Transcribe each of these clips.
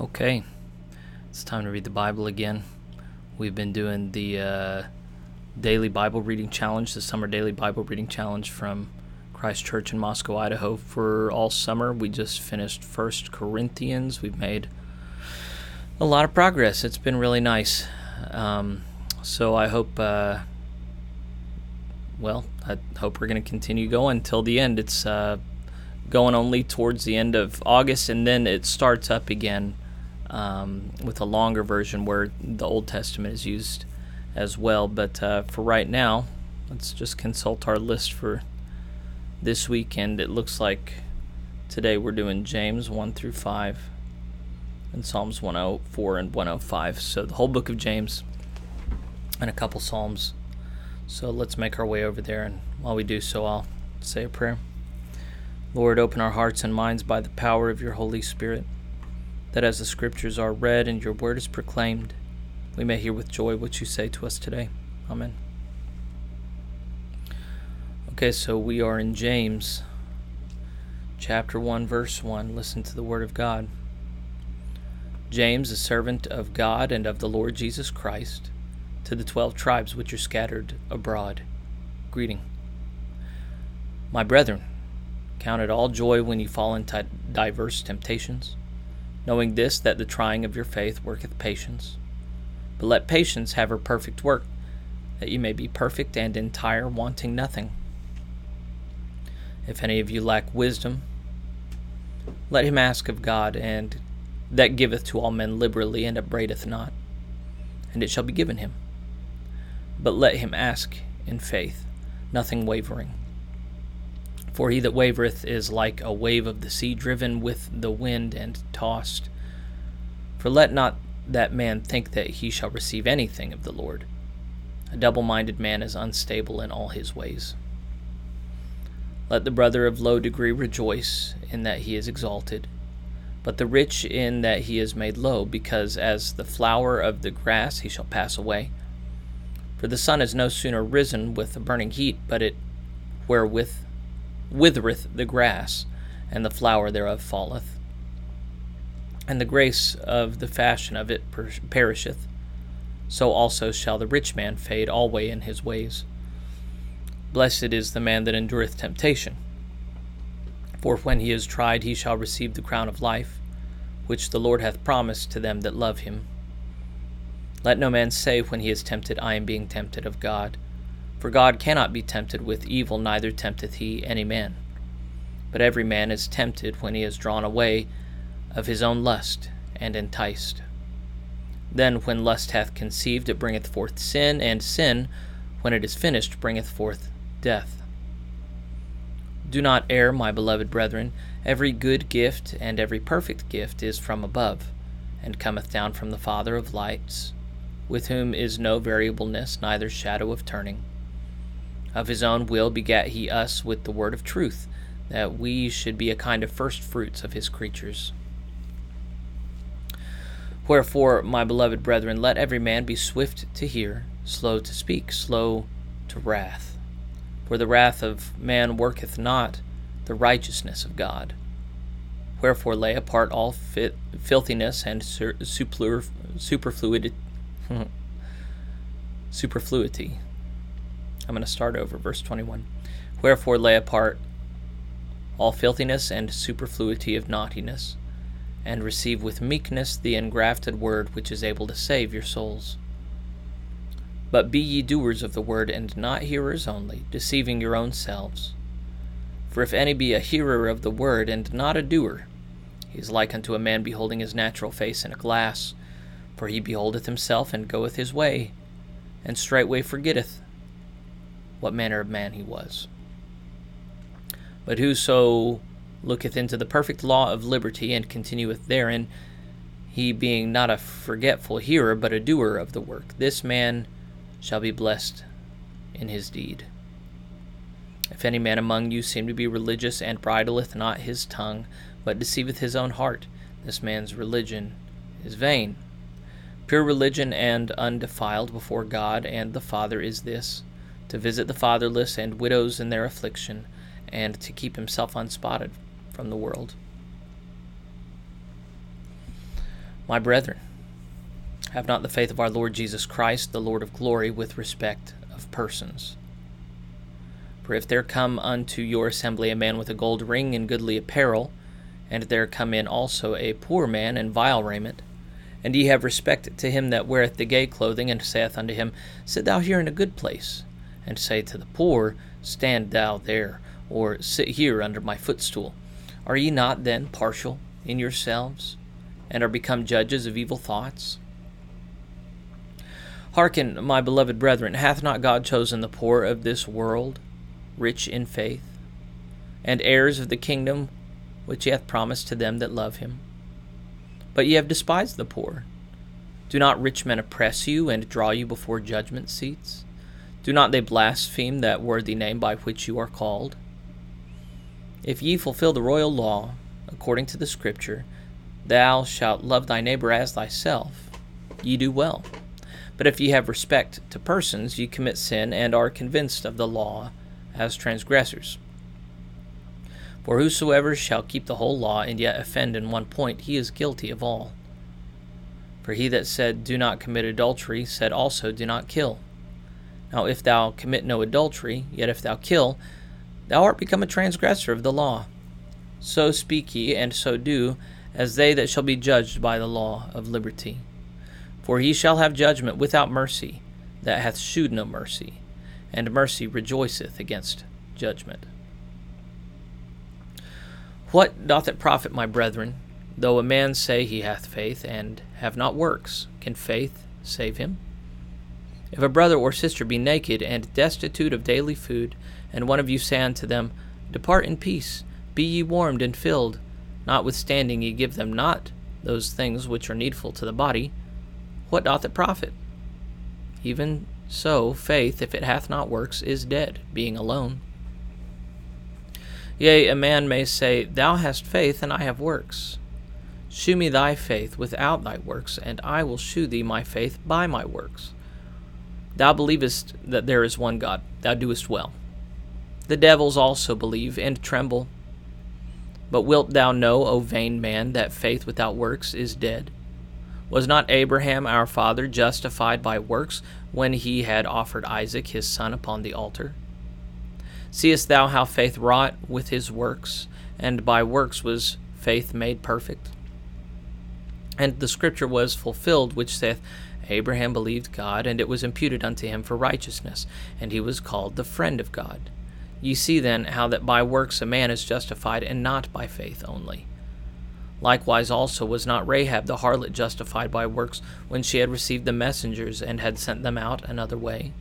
Okay, it's time to read the Bible again. We've been doing the uh, daily Bible reading challenge, the summer daily Bible reading challenge from Christ Church in Moscow, Idaho. For all summer, we just finished First Corinthians. We've made a lot of progress. It's been really nice. Um, so I hope, uh, well, I hope we're going to continue going until the end. It's uh, going only towards the end of August, and then it starts up again um, with a longer version where the Old Testament is used as well. But uh, for right now, let's just consult our list for this weekend. It looks like today we're doing James 1 through 5 and Psalms 104 and 105. So the whole book of James and a couple Psalms. So let's make our way over there. And while we do so, I'll say a prayer. Lord, open our hearts and minds by the power of your Holy Spirit that as the scriptures are read and your word is proclaimed, we may hear with joy what you say to us today. Amen. Okay, so we are in James chapter 1, verse 1. Listen to the word of God. James, a servant of God and of the Lord Jesus Christ, to the twelve tribes which are scattered abroad. Greeting. My brethren, count it all joy when you fall into diverse temptations knowing this, that the trying of your faith worketh patience. But let patience have her perfect work, that you may be perfect and entire, wanting nothing. If any of you lack wisdom, let him ask of God, and that giveth to all men liberally, and upbraideth not, and it shall be given him. But let him ask in faith, nothing wavering. For he that wavereth is like a wave of the sea driven with the wind and tossed. For let not that man think that he shall receive anything of the Lord. A double minded man is unstable in all his ways. Let the brother of low degree rejoice in that he is exalted, but the rich in that he is made low, because as the flower of the grass he shall pass away. For the sun is no sooner risen with a burning heat, but it wherewith withereth the grass, and the flower thereof falleth, and the grace of the fashion of it per- perisheth. So also shall the rich man fade alway in his ways. Blessed is the man that endureth temptation, for when he is tried, he shall receive the crown of life, which the Lord hath promised to them that love him. Let no man say when he is tempted, I am being tempted of God. For God cannot be tempted with evil, neither tempteth he any man. But every man is tempted when he is drawn away of his own lust, and enticed. Then, when lust hath conceived, it bringeth forth sin, and sin, when it is finished, bringeth forth death. Do not err, my beloved brethren. Every good gift and every perfect gift is from above, and cometh down from the Father of lights, with whom is no variableness, neither shadow of turning. Of his own will begat he us with the word of truth, that we should be a kind of first fruits of his creatures. Wherefore, my beloved brethren, let every man be swift to hear, slow to speak, slow to wrath. For the wrath of man worketh not the righteousness of God. Wherefore, lay apart all fit, filthiness and superfluity. superfluity I'm going to start over, verse 21. Wherefore lay apart all filthiness and superfluity of naughtiness, and receive with meekness the engrafted word which is able to save your souls. But be ye doers of the word, and not hearers only, deceiving your own selves. For if any be a hearer of the word, and not a doer, he is like unto a man beholding his natural face in a glass. For he beholdeth himself, and goeth his way, and straightway forgetteth what manner of man he was. But whoso looketh into the perfect law of liberty and continueth therein, he being not a forgetful hearer, but a doer of the work, this man shall be blessed in his deed. If any man among you seem to be religious and bridleth not his tongue, but deceiveth his own heart, this man's religion is vain. Pure religion and undefiled before God and the Father is this to visit the fatherless and widows in their affliction, and to keep himself unspotted from the world. My brethren, have not the faith of our Lord Jesus Christ, the Lord of glory, with respect of persons. For if there come unto your assembly a man with a gold ring and goodly apparel, and there come in also a poor man in vile raiment, and ye have respect to him that weareth the gay clothing, and saith unto him, Sit thou here in a good place, and say to the poor, Stand thou there, or sit here under my footstool, are ye not then partial in yourselves, and are become judges of evil thoughts? Hearken, my beloved brethren, hath not God chosen the poor of this world, rich in faith, and heirs of the kingdom which he hath promised to them that love him? But ye have despised the poor. Do not rich men oppress you and draw you before judgment seats? Do not they blaspheme that worthy name by which you are called? If ye fulfill the royal law, according to the Scripture, Thou shalt love thy neighbor as thyself, ye do well. But if ye have respect to persons, ye commit sin and are convinced of the law as transgressors. For whosoever shall keep the whole law and yet offend in one point, he is guilty of all. For he that said, Do not commit adultery, said also, Do not kill. Now if thou commit no adultery, yet if thou kill, thou art become a transgressor of the law. So speak ye, and so do, as they that shall be judged by the law of liberty. For he shall have judgment without mercy, that hath shewed no mercy, and mercy rejoiceth against judgment. What doth it profit, my brethren, though a man say he hath faith, and have not works? Can faith save him? If a brother or sister be naked and destitute of daily food, and one of you say unto them, Depart in peace, be ye warmed and filled, notwithstanding ye give them not those things which are needful to the body, what doth it profit? Even so, faith, if it hath not works, is dead, being alone. Yea, a man may say, Thou hast faith, and I have works. Shew me thy faith without thy works, and I will shew thee my faith by my works. Thou believest that there is one God, thou doest well. The devils also believe and tremble. But wilt thou know, O vain man, that faith without works is dead? Was not Abraham our father justified by works when he had offered Isaac his son upon the altar? Seest thou how faith wrought with his works, and by works was faith made perfect? And the scripture was fulfilled, which saith, Abraham believed God, and it was imputed unto him for righteousness, and he was called the friend of God. Ye see then how that by works a man is justified, and not by faith only. Likewise also was not Rahab the harlot justified by works when she had received the messengers and had sent them out another way?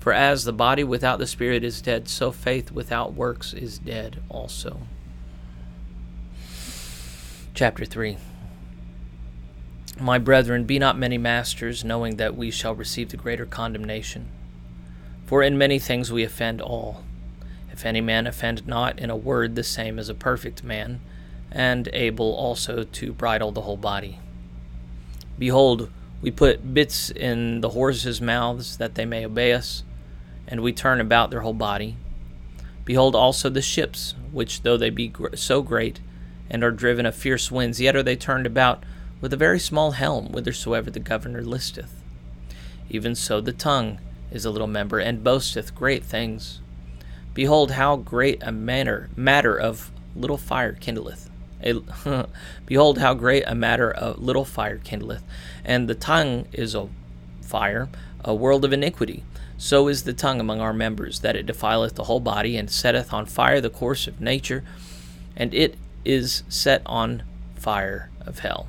For as the body without the spirit is dead, so faith without works is dead also. Chapter 3 My brethren, be not many masters, knowing that we shall receive the greater condemnation. For in many things we offend all. If any man offend not in a word, the same as a perfect man, and able also to bridle the whole body. Behold, we put bits in the horses' mouths that they may obey us, and we turn about their whole body. Behold also the ships, which though they be so great, and are driven of fierce winds, yet are they turned about with a very small helm, whithersoever the governor listeth. Even so the tongue is a little member, and boasteth great things. Behold, how great a manner, matter of little fire kindleth. A, behold, how great a matter of little fire kindleth. And the tongue is a fire, a world of iniquity. So is the tongue among our members, that it defileth the whole body, and setteth on fire the course of nature, and it is set on fire of hell.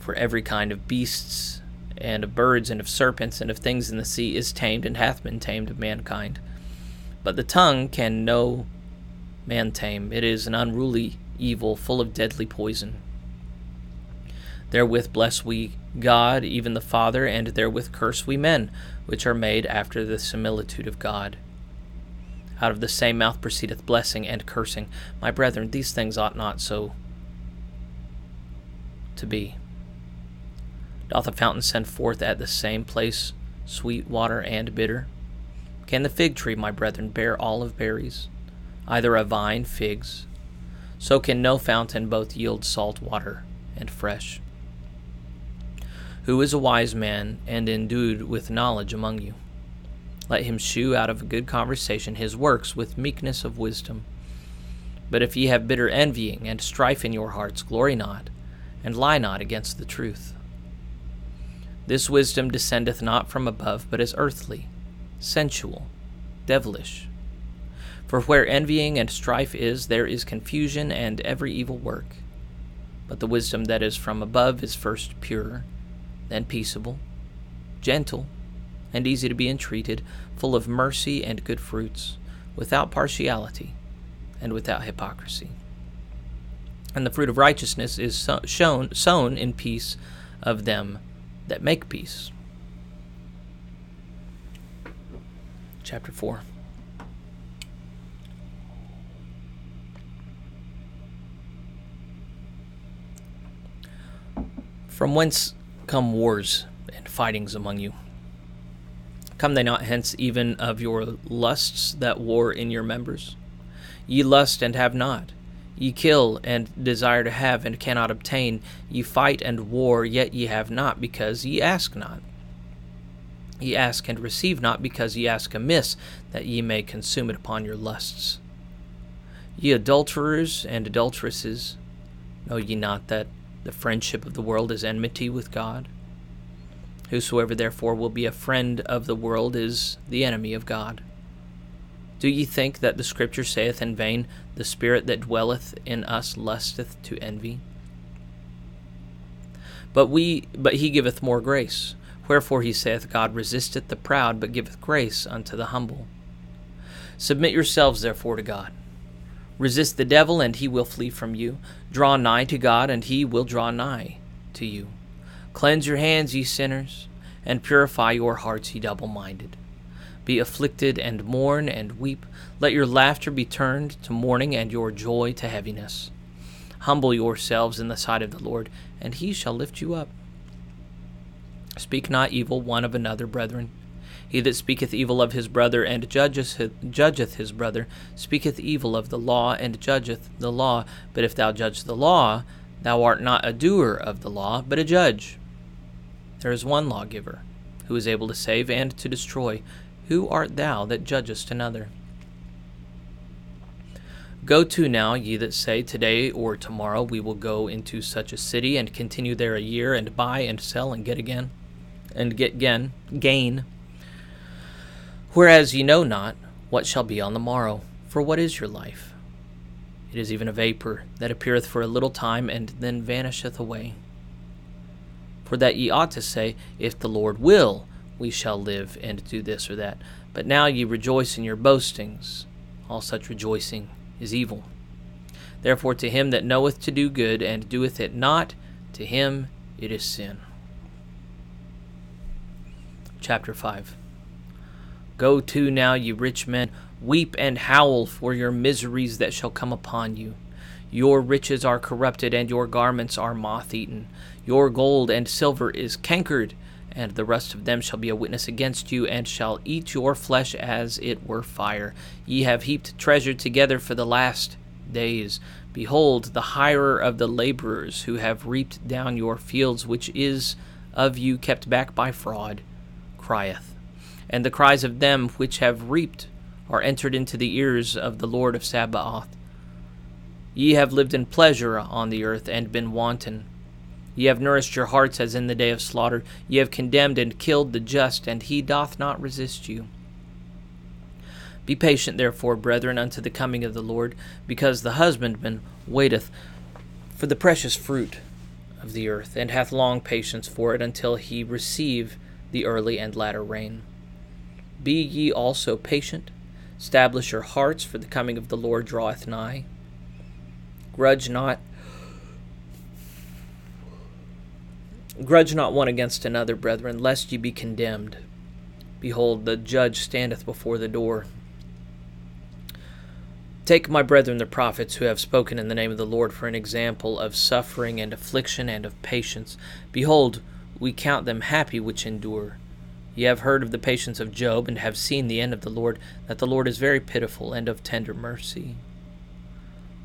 For every kind of beasts, and of birds, and of serpents, and of things in the sea is tamed, and hath been tamed of mankind. But the tongue can no man tame. It is an unruly evil, full of deadly poison. Therewith bless we God, even the Father, and therewith curse we men, which are made after the similitude of God. Out of the same mouth proceedeth blessing and cursing. My brethren, these things ought not so to be. Doth a fountain send forth at the same place sweet water and bitter? Can the fig tree, my brethren, bear olive berries? Either a vine figs? So can no fountain both yield salt water and fresh. Who is a wise man and endued with knowledge among you? Let him shew out of a good conversation his works with meekness of wisdom. But if ye have bitter envying and strife in your hearts, glory not, and lie not against the truth. This wisdom descendeth not from above, but is earthly, sensual, devilish. For where envying and strife is, there is confusion and every evil work. But the wisdom that is from above is first pure, then peaceable, gentle, and easy to be entreated, full of mercy and good fruits, without partiality and without hypocrisy. And the fruit of righteousness is so, shown, sown in peace of them that make peace. Chapter 4. From whence come wars and fightings among you? Come they not hence even of your lusts that war in your members? Ye lust and have not. Ye kill and desire to have and cannot obtain. Ye fight and war, yet ye have not, because ye ask not. Ye ask and receive not, because ye ask amiss, that ye may consume it upon your lusts. Ye adulterers and adulteresses, know ye not that the friendship of the world is enmity with God? Whosoever therefore will be a friend of the world is the enemy of God. Do ye think that the Scripture saith in vain, The Spirit that dwelleth in us lusteth to envy? But we but he giveth more grace. Wherefore he saith, God resisteth the proud, but giveth grace unto the humble. Submit yourselves therefore to God. Resist the devil, and he will flee from you. Draw nigh to God, and he will draw nigh to you. Cleanse your hands, ye sinners, and purify your hearts, ye double minded. Be afflicted and mourn and weep. Let your laughter be turned to mourning and your joy to heaviness. Humble yourselves in the sight of the Lord, and he shall lift you up. Speak not evil one of another, brethren. He that speaketh evil of his brother and judgeth, judgeth his brother speaketh evil of the law and judgeth the law. But if thou judge the law, thou art not a doer of the law, but a judge. There is one lawgiver, who is able to save and to destroy. Who art thou that judgest another? Go to now, ye that say, Today or tomorrow we will go into such a city, and continue there a year, and buy and sell, and get again, and get again, gain. Whereas ye know not what shall be on the morrow, for what is your life? It is even a vapor that appeareth for a little time, and then vanisheth away. For that ye ought to say, If the Lord will, we shall live and do this or that. But now ye rejoice in your boastings. All such rejoicing is evil. Therefore, to him that knoweth to do good and doeth it not, to him it is sin. Chapter 5 Go to now, ye rich men, weep and howl for your miseries that shall come upon you. Your riches are corrupted, and your garments are moth eaten. Your gold and silver is cankered, and the rest of them shall be a witness against you, and shall eat your flesh as it were fire. Ye have heaped treasure together for the last days. Behold, the hirer of the laborers who have reaped down your fields, which is of you kept back by fraud, crieth. And the cries of them which have reaped are entered into the ears of the Lord of Sabaoth. Ye have lived in pleasure on the earth, and been wanton. Ye have nourished your hearts as in the day of slaughter. Ye have condemned and killed the just, and he doth not resist you. Be patient, therefore, brethren, unto the coming of the Lord, because the husbandman waiteth for the precious fruit of the earth, and hath long patience for it until he receive the early and latter rain. Be ye also patient, establish your hearts, for the coming of the Lord draweth nigh. Grudge not Grudge not one against another, brethren, lest ye be condemned. Behold, the judge standeth before the door. Take my brethren the prophets who have spoken in the name of the Lord for an example of suffering and affliction and of patience. Behold, we count them happy which endure. Ye have heard of the patience of Job, and have seen the end of the Lord, that the Lord is very pitiful and of tender mercy.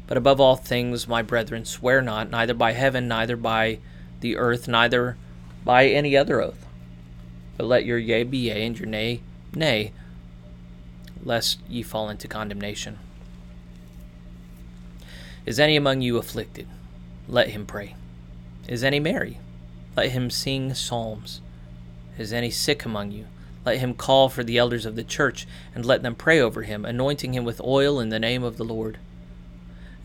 But above all things, my brethren, swear not, neither by heaven, neither by the earth, neither by any other oath. But let your yea be yea, and your nay, nay, lest ye fall into condemnation. Is any among you afflicted? Let him pray. Is any merry? Let him sing psalms. Is any sick among you? Let him call for the elders of the church, and let them pray over him, anointing him with oil in the name of the Lord.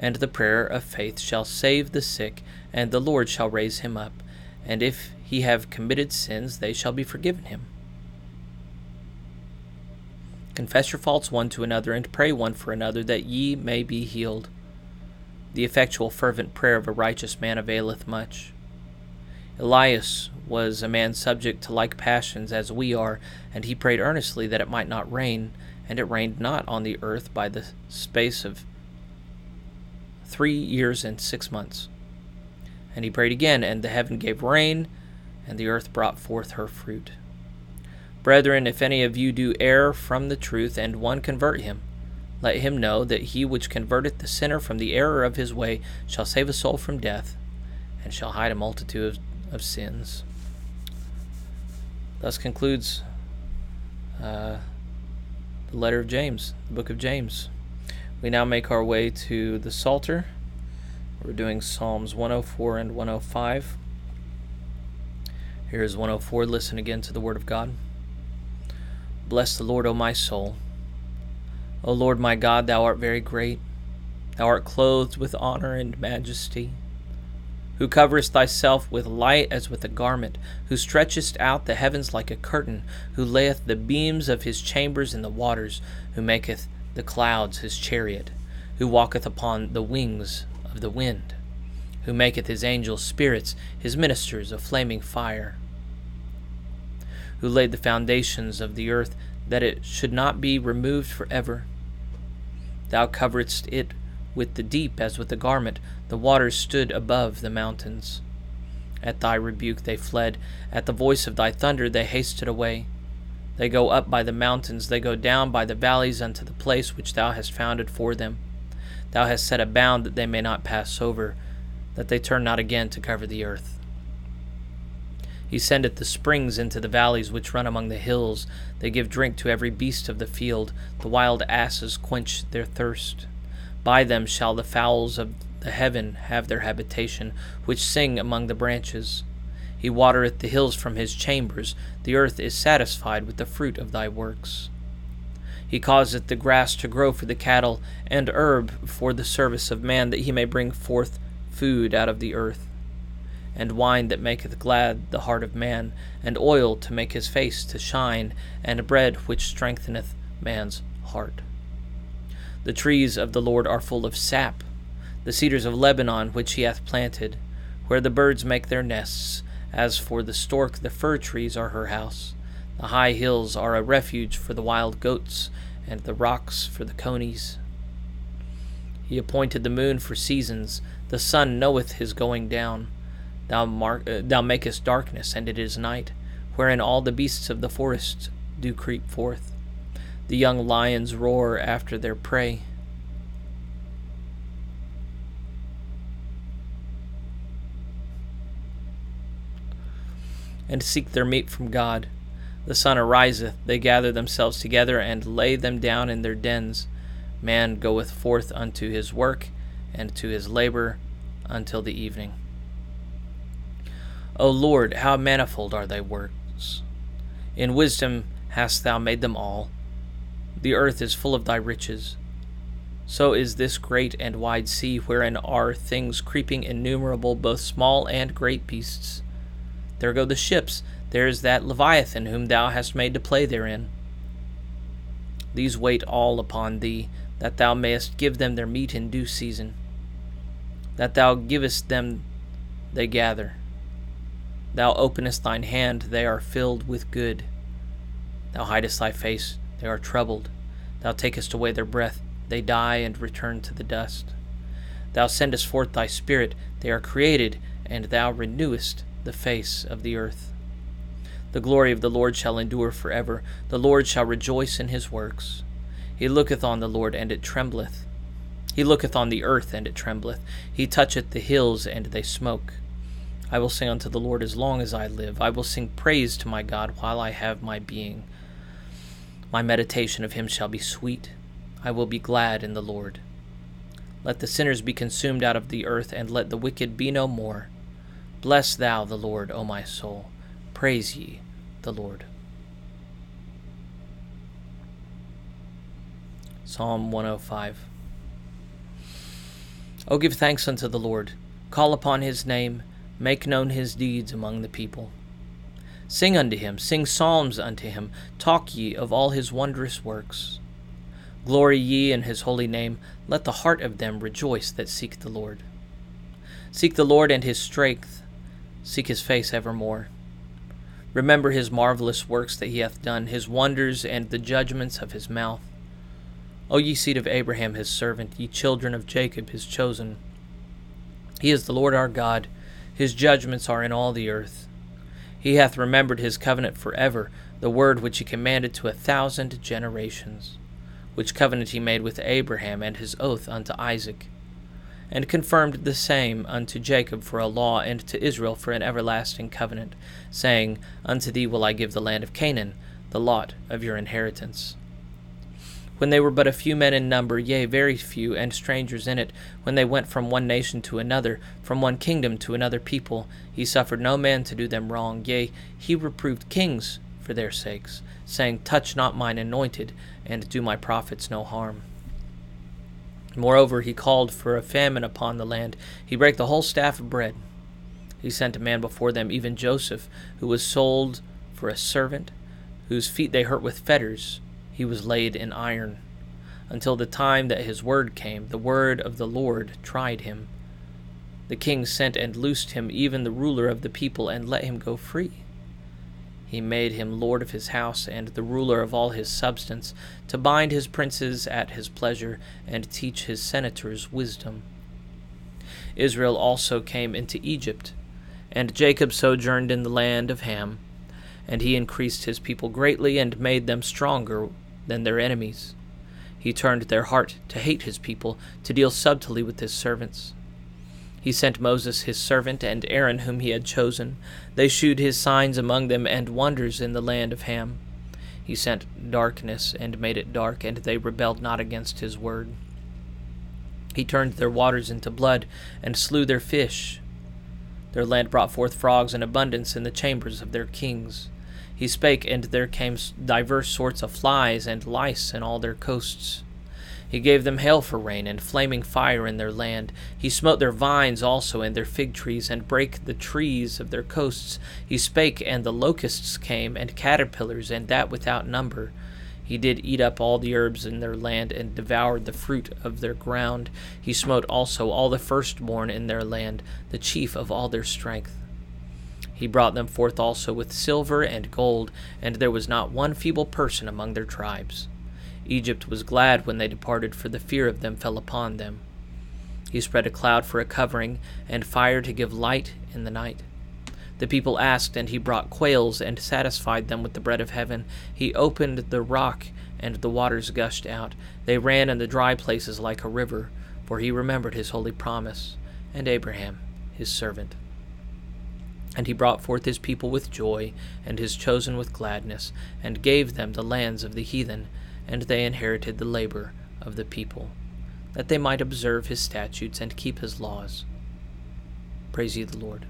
And the prayer of faith shall save the sick, and the Lord shall raise him up. And if he have committed sins, they shall be forgiven him. Confess your faults one to another, and pray one for another, that ye may be healed. The effectual, fervent prayer of a righteous man availeth much. Elias was a man subject to like passions as we are, and he prayed earnestly that it might not rain, and it rained not on the earth by the space of three years and six months. And he prayed again, and the heaven gave rain, and the earth brought forth her fruit. Brethren, if any of you do err from the truth, and one convert him, let him know that he which converteth the sinner from the error of his way shall save a soul from death, and shall hide a multitude of of sins. Thus concludes uh, the letter of James, the book of James. We now make our way to the Psalter. We're doing Psalms 104 and 105. Here is 104. Listen again to the word of God. Bless the Lord, O my soul. O Lord my God, thou art very great. Thou art clothed with honor and majesty who coverest thyself with light as with a garment, who stretchest out the heavens like a curtain, who layeth the beams of his chambers in the waters, who maketh the clouds his chariot, who walketh upon the wings of the wind, who maketh his angels spirits, his ministers of flaming fire, who laid the foundations of the earth that it should not be removed for ever. Thou coveredst it with the deep as with a garment, the waters stood above the mountains. At thy rebuke they fled, at the voice of thy thunder they hasted away. They go up by the mountains, they go down by the valleys unto the place which thou hast founded for them. Thou hast set a bound that they may not pass over, that they turn not again to cover the earth. He sendeth the springs into the valleys which run among the hills. They give drink to every beast of the field. The wild asses quench their thirst. By them shall the fowls of the heaven have their habitation, which sing among the branches. He watereth the hills from his chambers, the earth is satisfied with the fruit of thy works. He causeth the grass to grow for the cattle, and herb for the service of man, that he may bring forth food out of the earth, and wine that maketh glad the heart of man, and oil to make his face to shine, and bread which strengtheneth man's heart. The trees of the Lord are full of sap, the cedars of Lebanon which he hath planted, where the birds make their nests. As for the stork, the fir trees are her house. The high hills are a refuge for the wild goats, and the rocks for the conies. He appointed the moon for seasons, the sun knoweth his going down. Thou, mark, uh, thou makest darkness, and it is night, wherein all the beasts of the forest do creep forth. The young lions roar after their prey. And seek their meat from God. The sun ariseth, they gather themselves together and lay them down in their dens. Man goeth forth unto his work, and to his labor until the evening. O Lord, how manifold are thy works! In wisdom hast thou made them all. The earth is full of thy riches. So is this great and wide sea, wherein are things creeping innumerable, both small and great beasts. There go the ships, there is that Leviathan whom thou hast made to play therein. These wait all upon thee, that thou mayest give them their meat in due season. That thou givest them, they gather. Thou openest thine hand, they are filled with good. Thou hidest thy face, they are troubled. Thou takest away their breath, they die and return to the dust. Thou sendest forth thy Spirit, they are created, and thou renewest the face of the earth. The glory of the Lord shall endure for ever. The Lord shall rejoice in his works. He looketh on the Lord, and it trembleth. He looketh on the earth, and it trembleth. He toucheth the hills, and they smoke. I will sing unto the Lord as long as I live. I will sing praise to my God while I have my being. My meditation of him shall be sweet. I will be glad in the Lord. Let the sinners be consumed out of the earth, and let the wicked be no more. Bless thou the Lord, O my soul. Praise ye the Lord. Psalm 105. O give thanks unto the Lord, call upon his name, make known his deeds among the people. Sing unto him, sing psalms unto him, talk ye of all his wondrous works. Glory ye in his holy name, let the heart of them rejoice that seek the Lord. Seek the Lord and his strength, seek his face evermore. Remember his marvelous works that he hath done, his wonders and the judgments of his mouth. O ye seed of Abraham his servant, ye children of Jacob his chosen. He is the Lord our God, his judgments are in all the earth. He hath remembered his covenant for ever, the word which he commanded to a thousand generations, which covenant he made with Abraham and his oath unto Isaac, and confirmed the same unto Jacob for a law and to Israel for an everlasting covenant, saying, Unto thee will I give the land of Canaan, the lot of your inheritance when they were but a few men in number, yea, very few, and strangers in it, when they went from one nation to another, from one kingdom to another people, he suffered no man to do them wrong, yea, he reproved kings for their sakes, saying, Touch not mine anointed, and do my prophets no harm. Moreover, he called for a famine upon the land. He brake the whole staff of bread. He sent a man before them, even Joseph, who was sold for a servant, whose feet they hurt with fetters he was laid in iron, until the time that his word came. The word of the Lord tried him. The king sent and loosed him, even the ruler of the people, and let him go free. He made him lord of his house and the ruler of all his substance, to bind his princes at his pleasure, and teach his senators wisdom. Israel also came into Egypt, and Jacob sojourned in the land of Ham, and he increased his people greatly, and made them stronger than their enemies. He turned their heart to hate his people, to deal subtly with his servants. He sent Moses his servant and Aaron whom he had chosen. They shewed his signs among them and wonders in the land of Ham. He sent darkness and made it dark, and they rebelled not against his word. He turned their waters into blood, and slew their fish. Their land brought forth frogs in abundance in the chambers of their kings. He spake, and there came divers sorts of flies and lice in all their coasts. He gave them hail for rain, and flaming fire in their land. He smote their vines also, and their fig trees, and brake the trees of their coasts. He spake, and the locusts came, and caterpillars, and that without number. He did eat up all the herbs in their land, and devoured the fruit of their ground. He smote also all the firstborn in their land, the chief of all their strength. He brought them forth also with silver and gold, and there was not one feeble person among their tribes. Egypt was glad when they departed, for the fear of them fell upon them. He spread a cloud for a covering, and fire to give light in the night. The people asked, and he brought quails, and satisfied them with the bread of heaven. He opened the rock, and the waters gushed out. They ran in the dry places like a river, for he remembered his holy promise, and Abraham his servant. And he brought forth his people with joy, and his chosen with gladness, and gave them the lands of the heathen, and they inherited the labor of the people, that they might observe his statutes and keep his laws. Praise ye the Lord.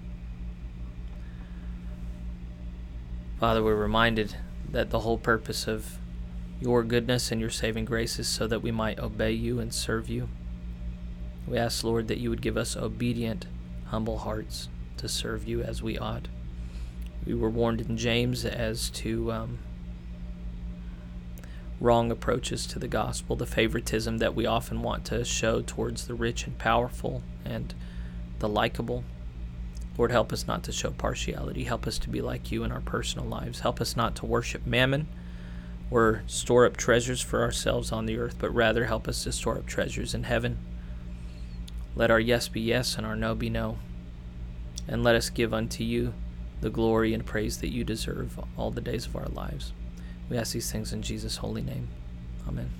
Father, we're reminded that the whole purpose of your goodness and your saving grace is so that we might obey you and serve you. We ask, Lord, that you would give us obedient, humble hearts to serve you as we ought. We were warned in James as to um, wrong approaches to the gospel, the favoritism that we often want to show towards the rich and powerful and the likable. Lord, help us not to show partiality. Help us to be like you in our personal lives. Help us not to worship mammon or store up treasures for ourselves on the earth, but rather help us to store up treasures in heaven. Let our yes be yes and our no be no and let us give unto you the glory and praise that you deserve all the days of our lives. We ask these things in Jesus' holy name. Amen.